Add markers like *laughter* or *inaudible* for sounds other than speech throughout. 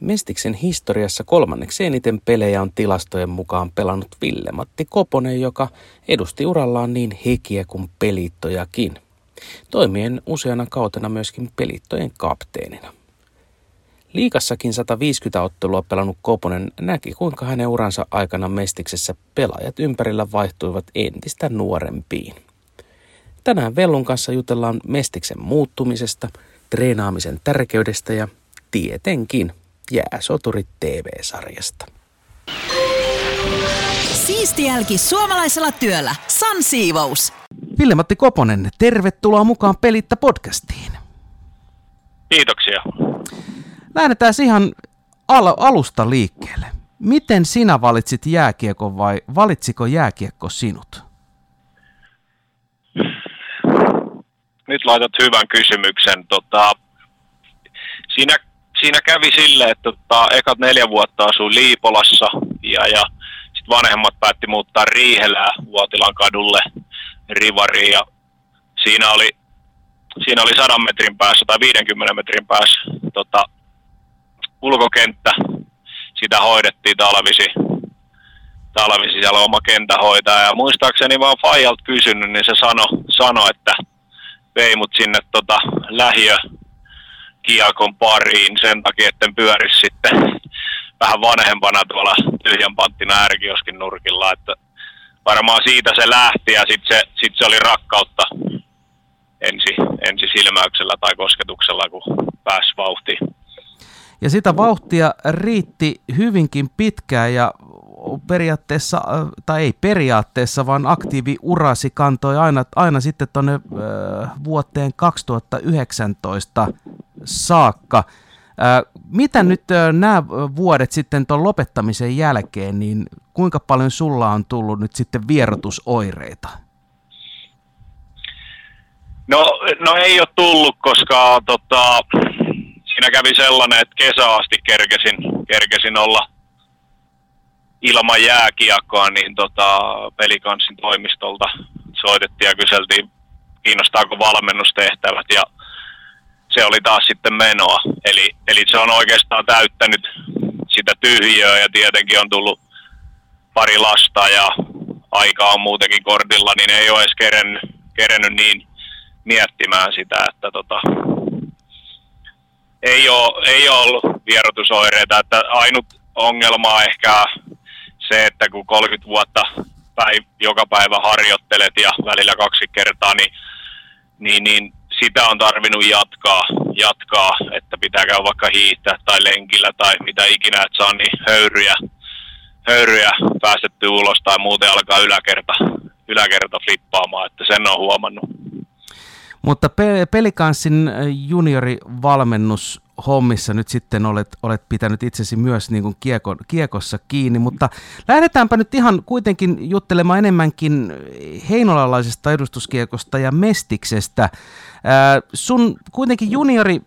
Mestiksen historiassa kolmanneksi eniten pelejä on tilastojen mukaan pelannut Ville-Matti Koponen, joka edusti urallaan niin hekiä kuin pelittojakin. Toimien useana kautena myöskin pelittojen kapteenina. Liikassakin 150 ottelua pelannut Koponen näki, kuinka hänen uransa aikana Mestiksessä pelaajat ympärillä vaihtuivat entistä nuorempiin. Tänään Vellun kanssa jutellaan Mestiksen muuttumisesta, treenaamisen tärkeydestä ja tietenkin Jääsoturit TV-sarjasta. Siisti jälki suomalaisella työllä. San Siivous. Ville-Matti Koponen, tervetuloa mukaan Pelittä podcastiin. Kiitoksia. Lähdetään ihan al- alusta liikkeelle. Miten sinä valitsit jääkiekon vai valitsiko jääkiekko sinut? Nyt laitat hyvän kysymyksen. Tota, siinä, siinä kävi sille, että tota, ekat neljä vuotta asuin Liipolassa ja, ja sitten vanhemmat päätti muuttaa Riihelää Vuotilan kadulle Rivariin ja siinä oli, siinä oli 100 metrin päässä tai 50 metrin päässä tota, ulkokenttä. Sitä hoidettiin talvisi. Talvisi siellä oma kentähoitaja. Ja muistaakseni vaan Fajalt kysynyt, niin se sanoi, sano, että vei mut sinne tota lähiö kiekon pariin sen takia, että pyörisi sitten vähän vanhempana tuolla tyhjän panttina äärikioskin nurkilla, että varmaan siitä se lähti ja sitten se, sit se oli rakkautta ensi, ensi silmäyksellä tai kosketuksella, kun pääsi vauhtiin. Ja sitä vauhtia riitti hyvinkin pitkään ja periaatteessa, tai ei periaatteessa, vaan aktiivi urasi kantoi aina, aina sitten tuonne vuoteen 2019 saakka. Mitä nyt nämä vuodet sitten tuon lopettamisen jälkeen, niin kuinka paljon sulla on tullut nyt sitten vierotusoireita? No, no ei ole tullut, koska tota, siinä kävi sellainen, että kesä asti kerkesin, kerkesin olla ilman jääkiekkoa, niin tota, pelikanssin toimistolta soitettiin ja kyseltiin, kiinnostaako valmennustehtävät ja se oli taas sitten menoa. Eli, eli se on oikeastaan täyttänyt sitä tyhjöä ja tietenkin on tullut pari lasta ja aika on muutenkin kortilla, niin ei ole edes kerennyt, kerennyt niin miettimään sitä, että tota, ei ole, ei ole ollut vierotusoireita. Että ainut ongelma on ehkä se, että kun 30 vuotta päiv- joka päivä harjoittelet ja välillä kaksi kertaa, niin, niin, niin sitä on tarvinnut jatkaa, jatkaa, että pitää käydä vaikka hiihtää tai lenkillä tai mitä ikinä, että saa niin höyryjä, höyryjä päästetty ulos tai muuten alkaa yläkerta, yläkerta flippaamaan, että sen on huomannut. Mutta pe- pelikanssin juniorivalmennus hommissa nyt sitten olet, olet pitänyt itsesi myös niin kuin kiekon, kiekossa kiinni, mutta lähdetäänpä nyt ihan kuitenkin juttelemaan enemmänkin heinolalaisesta edustuskiekosta ja mestiksestä. Ää, sun kuitenkin juniori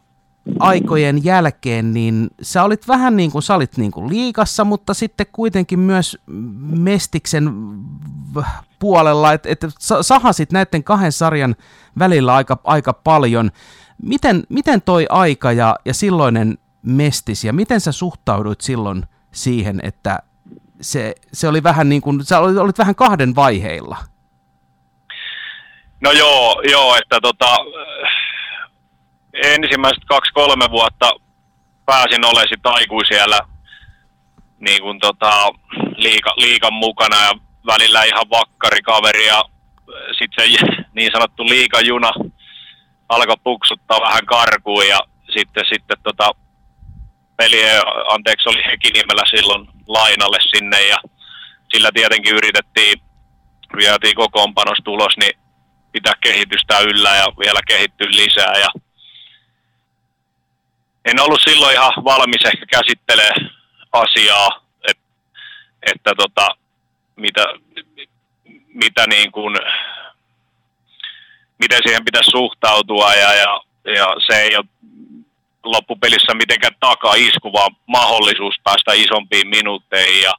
aikojen jälkeen, niin sä olit vähän niin kuin, sä olit niin kuin liikassa, mutta sitten kuitenkin myös Mestiksen puolella, että et sahasit näiden kahden sarjan välillä aika, aika paljon. Miten, miten toi aika ja, ja silloinen Mestis, ja miten sä suhtauduit silloin siihen, että se, se oli vähän niin kuin, sä olit, olit vähän kahden vaiheilla? No joo, joo että tota, ensimmäiset kaksi-kolme vuotta pääsin olemaan sit siellä niin kuin tota, liika, liikan mukana ja välillä ihan vakkarikaveri ja sitten se *laughs* niin sanottu liikajuna alkoi puksuttaa vähän karkuun ja sitten, sitten tota, peli, anteeksi, oli Hekinimellä silloin lainalle sinne ja sillä tietenkin yritettiin, vietiin kokoonpanos tulos, niin pitää kehitystä yllä ja vielä kehittyä lisää ja en ollut silloin ihan valmis ehkä käsittelee asiaa, että, että tota, mitä, mitä niin kuin, miten siihen pitäisi suhtautua ja, ja, ja se ei ole loppupelissä mitenkään taka-isku, vaan mahdollisuus päästä isompiin minuutteihin ja,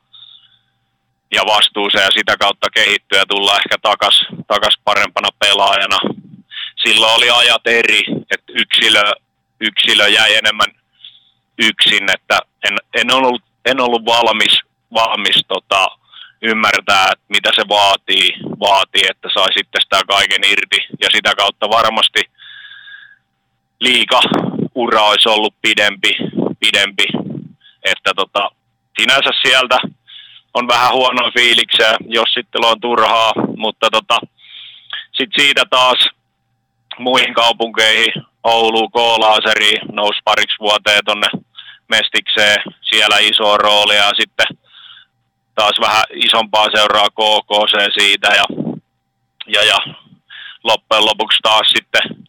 ja vastuuseen ja sitä kautta kehittyä ja tulla ehkä takas, takas parempana pelaajana. Silloin oli ajat eri, että yksilö yksilö jäi enemmän yksin, että, en, en, ollut, en ollut valmis, valmis tota, ymmärtää, että mitä se vaatii, vaatii, että sai sitten sitä kaiken irti. Ja sitä kautta varmasti liika ura olisi ollut pidempi, pidempi. Että tota, sinänsä sieltä on vähän huonoa fiiliksiä, jos sitten on turhaa, mutta tota, sitten siitä taas muihin kaupunkeihin, Oulu, Koolaaseri nousi pariksi vuoteen tonne Mestikseen, siellä iso rooli ja sitten taas vähän isompaa seuraa KKC siitä ja, ja, ja loppujen lopuksi taas sitten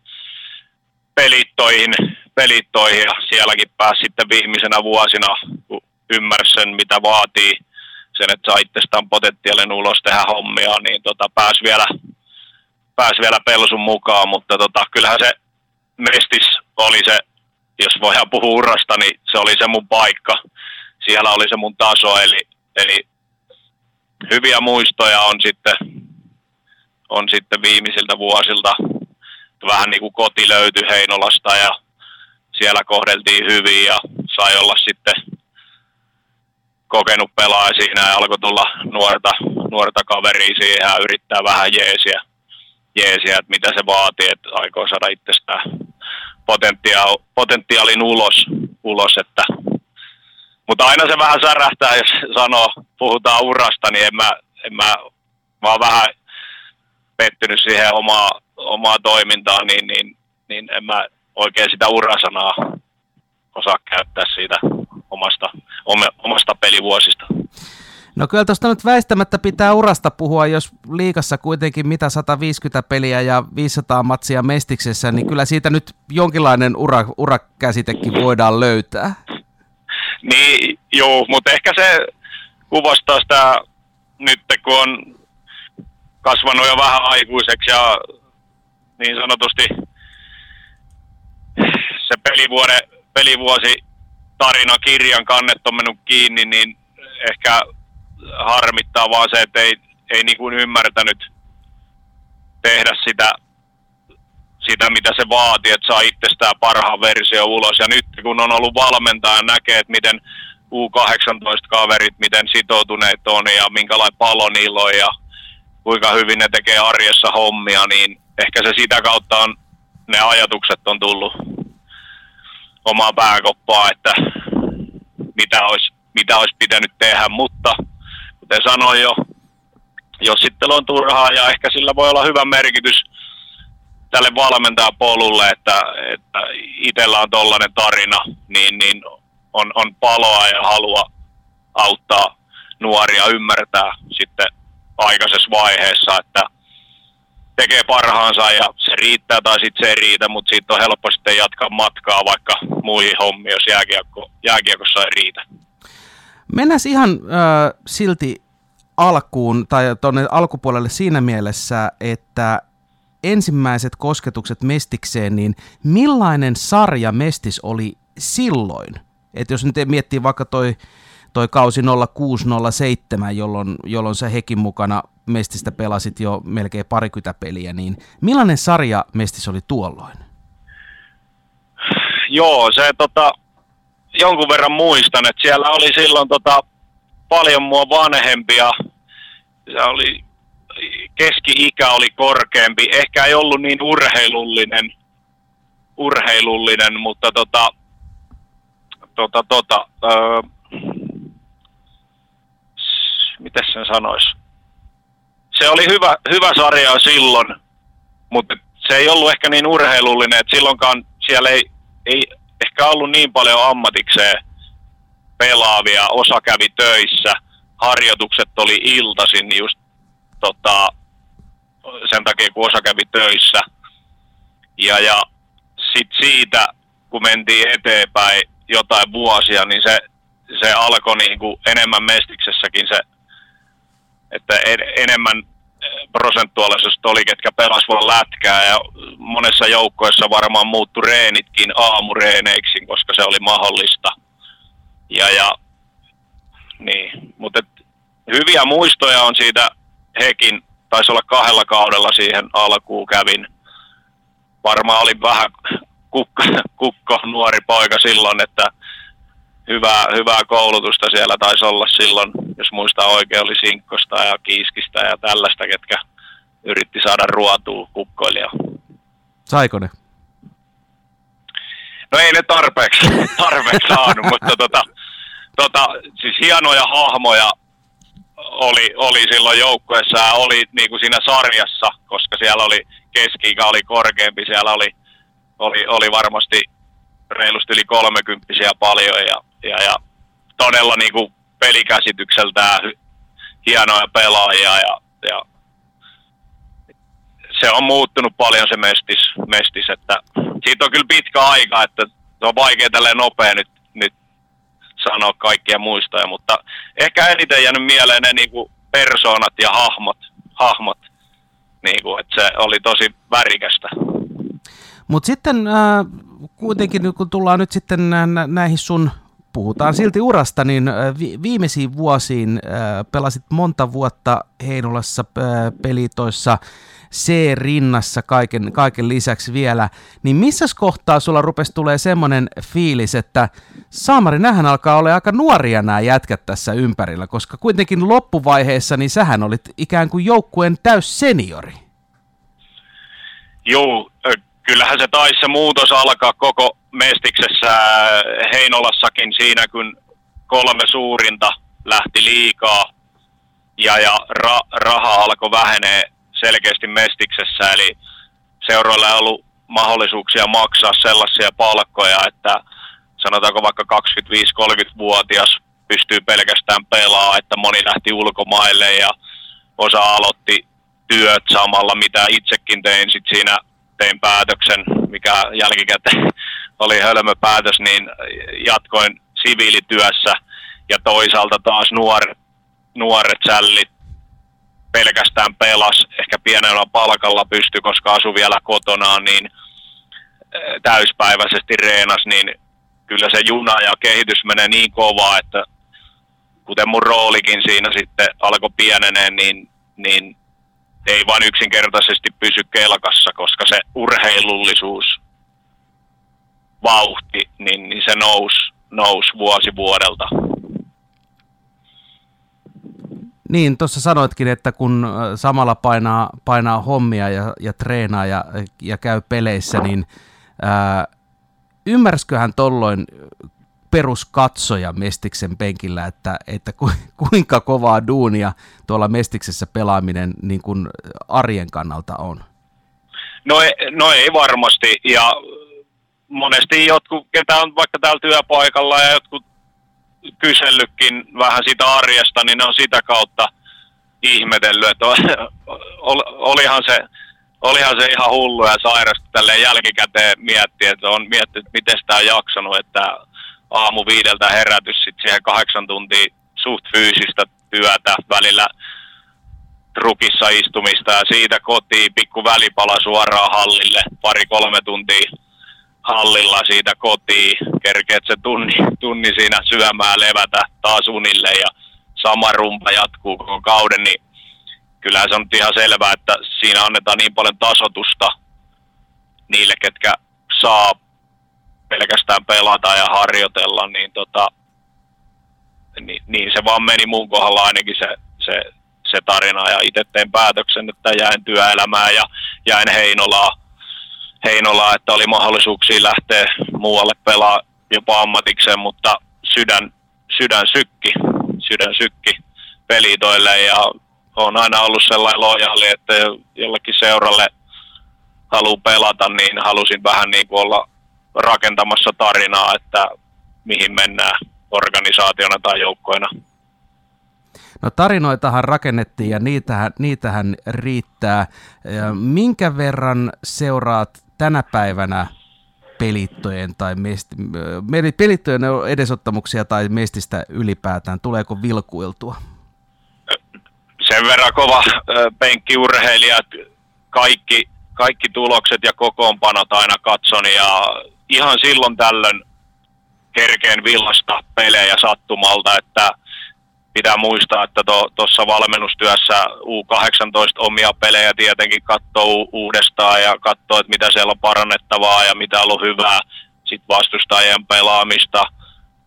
pelittoihin, pelittoihin ja sielläkin pääsi sitten viimeisenä vuosina, kun ymmärsi sen mitä vaatii, sen että saa itsestään potentiaalinen ulos tehdä hommia, niin tota, pääsi vielä, pääsi vielä pelsun mukaan, mutta tota, kyllähän se Mestis oli se, jos voidaan puhua urasta, niin se oli se mun paikka. Siellä oli se mun taso, eli, eli hyviä muistoja on sitten, on sitten viimeisiltä vuosilta. Vähän niin kuin koti löytyi Heinolasta ja siellä kohdeltiin hyvin ja sai olla sitten kokenut pelaaja siinä ja alkoi tulla nuorta, nuorta kaveria siihen ja yrittää vähän jeesiä, jeesiä että mitä se vaatii, että aikoo saada itsestään potentiaal, potentiaalin ulos, ulos että mutta aina se vähän särähtää, jos sanoo, puhutaan urasta, niin en mä, en mä, mä oon vähän pettynyt siihen omaa, omaa toimintaan, niin, niin, niin en mä oikein sitä urasanaa osaa käyttää siitä omasta, omasta pelivuosista. No kyllä tuosta nyt väistämättä pitää urasta puhua, jos liikassa kuitenkin mitä 150 peliä ja 500 matsia mestiksessä, niin kyllä siitä nyt jonkinlainen ura, urakäsitekin voidaan löytää. Niin, joo, mutta ehkä se kuvastaa sitä nyt, kun on kasvanut jo vähän aikuiseksi ja niin sanotusti se pelivuode, pelivuosi tarina kirjan kannet on mennyt kiinni, niin ehkä harmittaa vaan se, että ei, ei niin kuin ymmärtänyt tehdä sitä sitä, mitä se vaatii, että saa itsestään parhaan versio ulos. Ja nyt kun on ollut valmentaja näkee, että miten U18-kaverit, miten sitoutuneet on ja minkälainen palo niillä on ja kuinka hyvin ne tekee arjessa hommia, niin ehkä se sitä kautta on, ne ajatukset on tullut omaa pääkoppaa, että mitä olisi, mitä olisi pitänyt tehdä, mutta kuten sanoin jo, jos sitten on turhaa ja ehkä sillä voi olla hyvä merkitys tälle valmentajapolulle, että, että itsellä on tollainen tarina, niin, niin on, on paloa ja halua auttaa nuoria ymmärtää sitten aikaisessa vaiheessa, että tekee parhaansa ja se riittää tai sitten se ei riitä, mutta siitä on helppo sitten jatkaa matkaa vaikka muihin hommiin, jos jääkiekko, jääkiekossa ei riitä. Mennään ihan äh, silti alkuun tai tuonne alkupuolelle siinä mielessä, että ensimmäiset kosketukset Mestikseen, niin millainen sarja Mestis oli silloin? Että jos nyt miettii vaikka toi, toi kausi 0607, jolloin, jolloin sä Hekin mukana Mestistä pelasit jo melkein parikymmentä peliä, niin millainen sarja Mestis oli tuolloin? Joo, se tota, jonkun verran muistan, että siellä oli silloin tota, paljon mua vanhempia. Se oli keski-ikä oli korkeampi. Ehkä ei ollut niin urheilullinen, urheilullinen mutta tota, tota, tota, öö, miten sen sanoisi? Se oli hyvä, hyvä sarja silloin, mutta se ei ollut ehkä niin urheilullinen, että silloinkaan siellä ei, ei ehkä ollut niin paljon ammatikseen pelaavia, osa kävi töissä, harjoitukset oli iltaisin just tota, sen takia, kun osa kävi töissä. Ja, ja sitten siitä, kun mentiin eteenpäin jotain vuosia, niin se, se alkoi niin kuin enemmän mestiksessäkin se, että en, enemmän prosentuaalisesti oli, ketkä pelas vaan lätkää ja monessa joukkoissa varmaan muuttu reenitkin aamureeneiksi, koska se oli mahdollista. Ja, ja niin, mutta hyviä muistoja on siitä hekin taisi olla kahdella kaudella siihen alkuun kävin. Varmaan oli vähän kukko, kukko nuori poika silloin, että hyvää, hyvää koulutusta siellä taisi olla silloin, jos muistaa oikein, oli Sinkkosta ja Kiiskistä ja tällaista, ketkä yritti saada ruotua kukkoilijaa. Saiko ne? No ei ne tarpeeksi, *laughs* tarpeeksi saanut, mutta tota, tota, siis hienoja hahmoja oli, oli silloin joukkueessa ja oli niin kuin siinä sarjassa, koska siellä oli keski oli korkeampi, siellä oli, oli, oli varmasti reilusti yli kolmekymppisiä paljon ja, ja, ja todella niin kuin pelikäsitykseltään hienoja pelaajia ja, ja se on muuttunut paljon se mestis, mestis, että siitä on kyllä pitkä aika, että se on vaikea tälleen nopea nyt, nyt sanoa kaikkia muistoja, mutta ehkä eniten jäänyt mieleen ne niin kuin persoonat ja hahmot, hahmot niin kuin, että se oli tosi värikästä. Mutta sitten äh, kuitenkin, kun tullaan nyt sitten näihin sun, puhutaan silti urasta, niin äh, viimeisiin vuosiin äh, pelasit monta vuotta Heinolassa äh, pelitoissa C-rinnassa kaiken, kaiken lisäksi vielä, niin missä kohtaa sulla rupesi tulee semmoinen fiilis, että Saamari, nähän alkaa olla aika nuoria nämä jätkät tässä ympärillä, koska kuitenkin loppuvaiheessa niin sähän olit ikään kuin joukkueen täys seniori. Joo, kyllähän se taisi se muutos alkaa koko Mestiksessä Heinolassakin siinä, kun kolme suurinta lähti liikaa ja, ja ra, raha alkoi vähenee selkeästi Mestiksessä, eli seuroilla ei ollut mahdollisuuksia maksaa sellaisia palkkoja, että sanotaanko vaikka 25-30-vuotias pystyy pelkästään pelaamaan, että moni lähti ulkomaille ja osa aloitti työt samalla, mitä itsekin tein. Sit siinä tein päätöksen, mikä jälkikäteen oli hölmö päätös, niin jatkoin siviilityössä. Ja toisaalta taas nuoret, nuoret sällit pelkästään pelas, ehkä pienellä palkalla pysty, koska asu vielä kotonaan, niin eh, täyspäiväisesti reenas, niin kyllä se juna ja kehitys menee niin kovaa, että kuten mun roolikin siinä sitten alkoi pieneneen, niin, niin ei vain yksinkertaisesti pysy kelkassa, koska se urheilullisuus, vauhti, niin, niin se nousi nous vuosi vuodelta. Niin, tuossa sanoitkin, että kun samalla painaa, painaa hommia ja, ja treenaa ja, ja käy peleissä, niin ää, ymmärsiköhän tolloin peruskatsoja Mestiksen penkillä, että, että ku, *laughs* kuinka kovaa duunia tuolla Mestiksessä pelaaminen niin kuin arjen kannalta on? No ei, no ei varmasti, ja monesti jotkut, ketä on vaikka täällä työpaikalla ja jotkut kysellytkin vähän sitä arjesta, niin ne on sitä kautta ihmetellyt, että olihan se, olihan se ihan hullu ja sairasta tälleen jälkikäteen miettiä, että on miettinyt, miten sitä on jaksanut, että aamu viideltä herätys sitten siihen kahdeksan tuntia suht fyysistä työtä, välillä trukissa istumista ja siitä kotiin, pikku välipala suoraan hallille, pari-kolme tuntia hallilla siitä kotiin, kerkeet se tunni, tunni siinä syömään levätä taas unille ja sama rumpa jatkuu koko kauden, niin kyllähän se on ihan selvää, että siinä annetaan niin paljon tasotusta niille, ketkä saa pelkästään pelata ja harjoitella, niin, tota, niin, niin se vaan meni mun kohdalla ainakin se, se, se tarina. Ja itse tein päätöksen, että jäin työelämään ja jäin Heinolaan Heinola, että oli mahdollisuuksia lähteä muualle pelaa jopa ammatikseen, mutta sydän, sydän sykki, sydän sykki pelitoille ja on aina ollut sellainen lojaali, että jollekin seuralle haluaa pelata, niin halusin vähän niin kuin olla rakentamassa tarinaa, että mihin mennään organisaationa tai joukkoina. No tarinoitahan rakennettiin ja niitähän, niitähän riittää. Minkä verran seuraat tänä päivänä pelittojen tai mesti, pelittojen edesottamuksia tai mestistä ylipäätään? Tuleeko vilkuiltua? Sen verran kova penkkiurheilija, kaikki, kaikki tulokset ja kokoonpanot aina katson ja ihan silloin tällöin kerkeen villasta pelejä sattumalta, että pitää muistaa, että tuossa to, valmennustyössä U18 omia pelejä tietenkin katsoo uudestaan ja katsoo, että mitä siellä on parannettavaa ja mitä on ollut hyvää, sitten vastustajien pelaamista,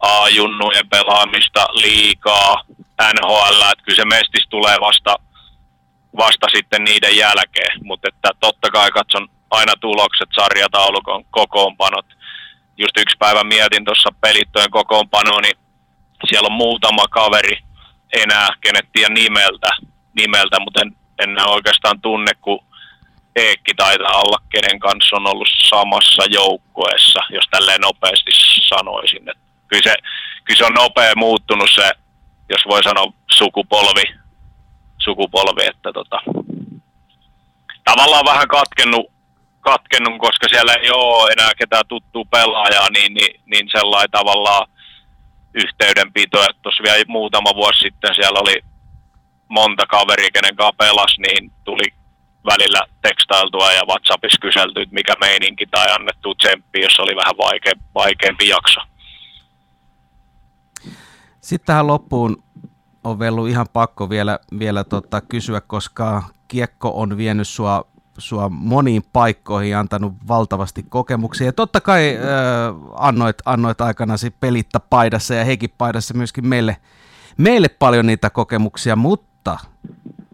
A-junnujen pelaamista liikaa, NHL, että kyllä se mestis tulee vasta, vasta sitten niiden jälkeen, mutta että totta kai katson aina tulokset, sarjataulukon kokoonpanot. Just yksi päivä mietin tuossa pelittojen kokoonpanoa, niin siellä on muutama kaveri enää, kenet tiedä nimeltä, nimeltä mutta en, en oikeastaan tunne, kun Eekki taitaa olla, kenen kanssa on ollut samassa joukkueessa, jos tälleen nopeasti sanoisin. Et kyllä, se, kyllä se on nopea muuttunut se, jos voi sanoa sukupolvi, sukupolvi että tota, tavallaan vähän katkennut, katkennut, koska siellä ei ole enää ketään tuttua pelaajaa, niin, niin, niin sellainen tavallaan yhteydenpito, että tuossa vielä muutama vuosi sitten siellä oli monta kaveri, kenen kanssa pelas, niin tuli välillä tekstailtua ja WhatsAppissa kyselty, että mikä meininki tai annettu tsemppi, jos oli vähän vaike, vaikeampi jakso. Sitten tähän loppuun on vielä ihan pakko vielä, vielä tota kysyä, koska kiekko on vienyt sua, sua moniin paikkoihin ja antanut valtavasti kokemuksia. Ja totta kai äh, annoit, annoit aikanasi pelitta paidassa ja heikin paidassa myöskin meille, meille paljon niitä kokemuksia, mutta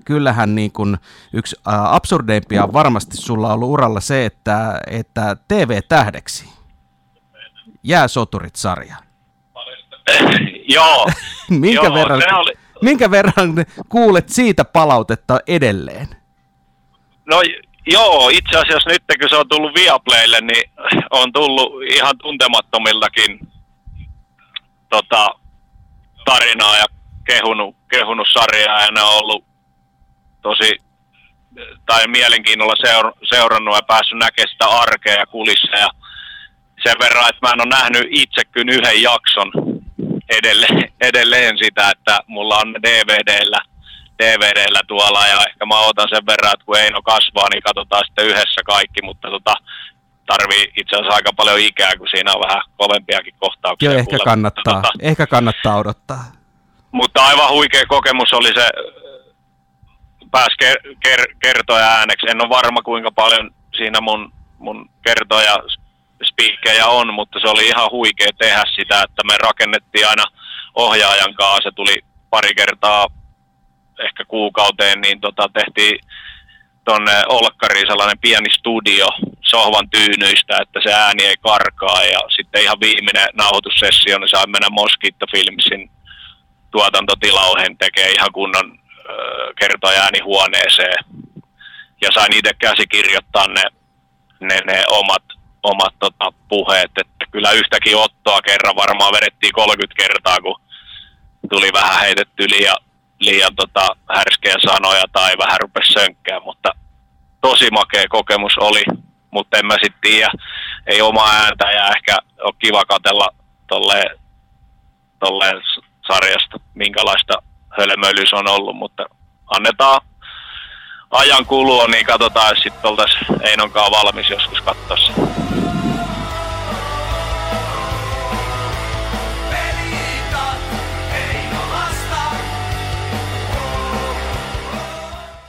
kyllähän niin kuin yksi äh, absurdeimpia varmasti sulla on ollut uralla se, että, että TV-tähdeksi jää Soturit-sarja. *coughs* Joo. *laughs* minkä, Joo, verran, oli... minkä verran kuulet siitä palautetta edelleen? No joo, itse asiassa nyt kun se on tullut Viaplaylle, niin on tullut ihan tuntemattomiltakin tota, tarinaa ja kehunut, kehunut sarjaa ja ne on ollut tosi tai mielenkiinnolla seura- seurannut ja päässyt näkemään sitä arkea ja kulissa ja sen verran, että mä en ole nähnyt itse yhden jakson edelleen, edelleen sitä, että mulla on DVDllä, DVDllä tuolla ja ehkä mä otan sen verran, että kun Eino kasvaa, niin katsotaan sitten yhdessä kaikki, mutta tota, tarvii itse asiassa aika paljon ikää, kun siinä on vähän kovempiakin kohtauksia. Joo, ehkä kannattaa, mutta, tota, ehkä kannattaa odottaa. Mutta aivan huikea kokemus oli se, pääsi ker- ker- kertoja ääneksi. En ole varma kuinka paljon siinä mun, mun kertoja spiikkejä on, mutta se oli ihan huikea tehdä sitä, että me rakennettiin aina ohjaajan kanssa. Se tuli pari kertaa ehkä kuukauteen, niin tota, tehtiin tuonne Olkkariin sellainen pieni studio sohvan tyynyistä, että se ääni ei karkaa. Ja sitten ihan viimeinen nauhoitussessio, niin sai mennä Mosquito Filmsin tuotantotilauhen tekee ihan kunnon kertoja äänihuoneeseen. Ja sain itse käsikirjoittaa ne, ne, ne omat omat tota, puheet, että kyllä yhtäkin ottoa kerran varmaan vedettiin 30 kertaa, kun tuli vähän heitetty liian, liian tota, härskejä sanoja tai vähän rupesi sönkkää, mutta tosi makea kokemus oli, mutta en mä sitten tiedä, ei oma ääntä ja ehkä ole kiva katella tolleen, tolleen sarjasta, minkälaista hölmöilys on ollut, mutta annetaan ajan kulua, niin katsotaan, jos sitten oltaisiin Einonkaan valmis joskus katsoa sen.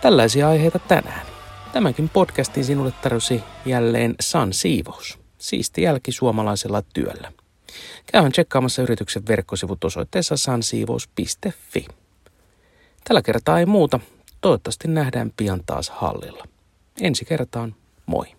Tällaisia aiheita tänään. Tämänkin podcastin sinulle tarjosi jälleen San Siivous. Siisti jälki suomalaisella työllä. Käyhän tsekkaamassa yrityksen verkkosivut osoitteessa sansiivous.fi. Tällä kertaa ei muuta. Toivottavasti nähdään pian taas hallilla. Ensi kertaan, moi.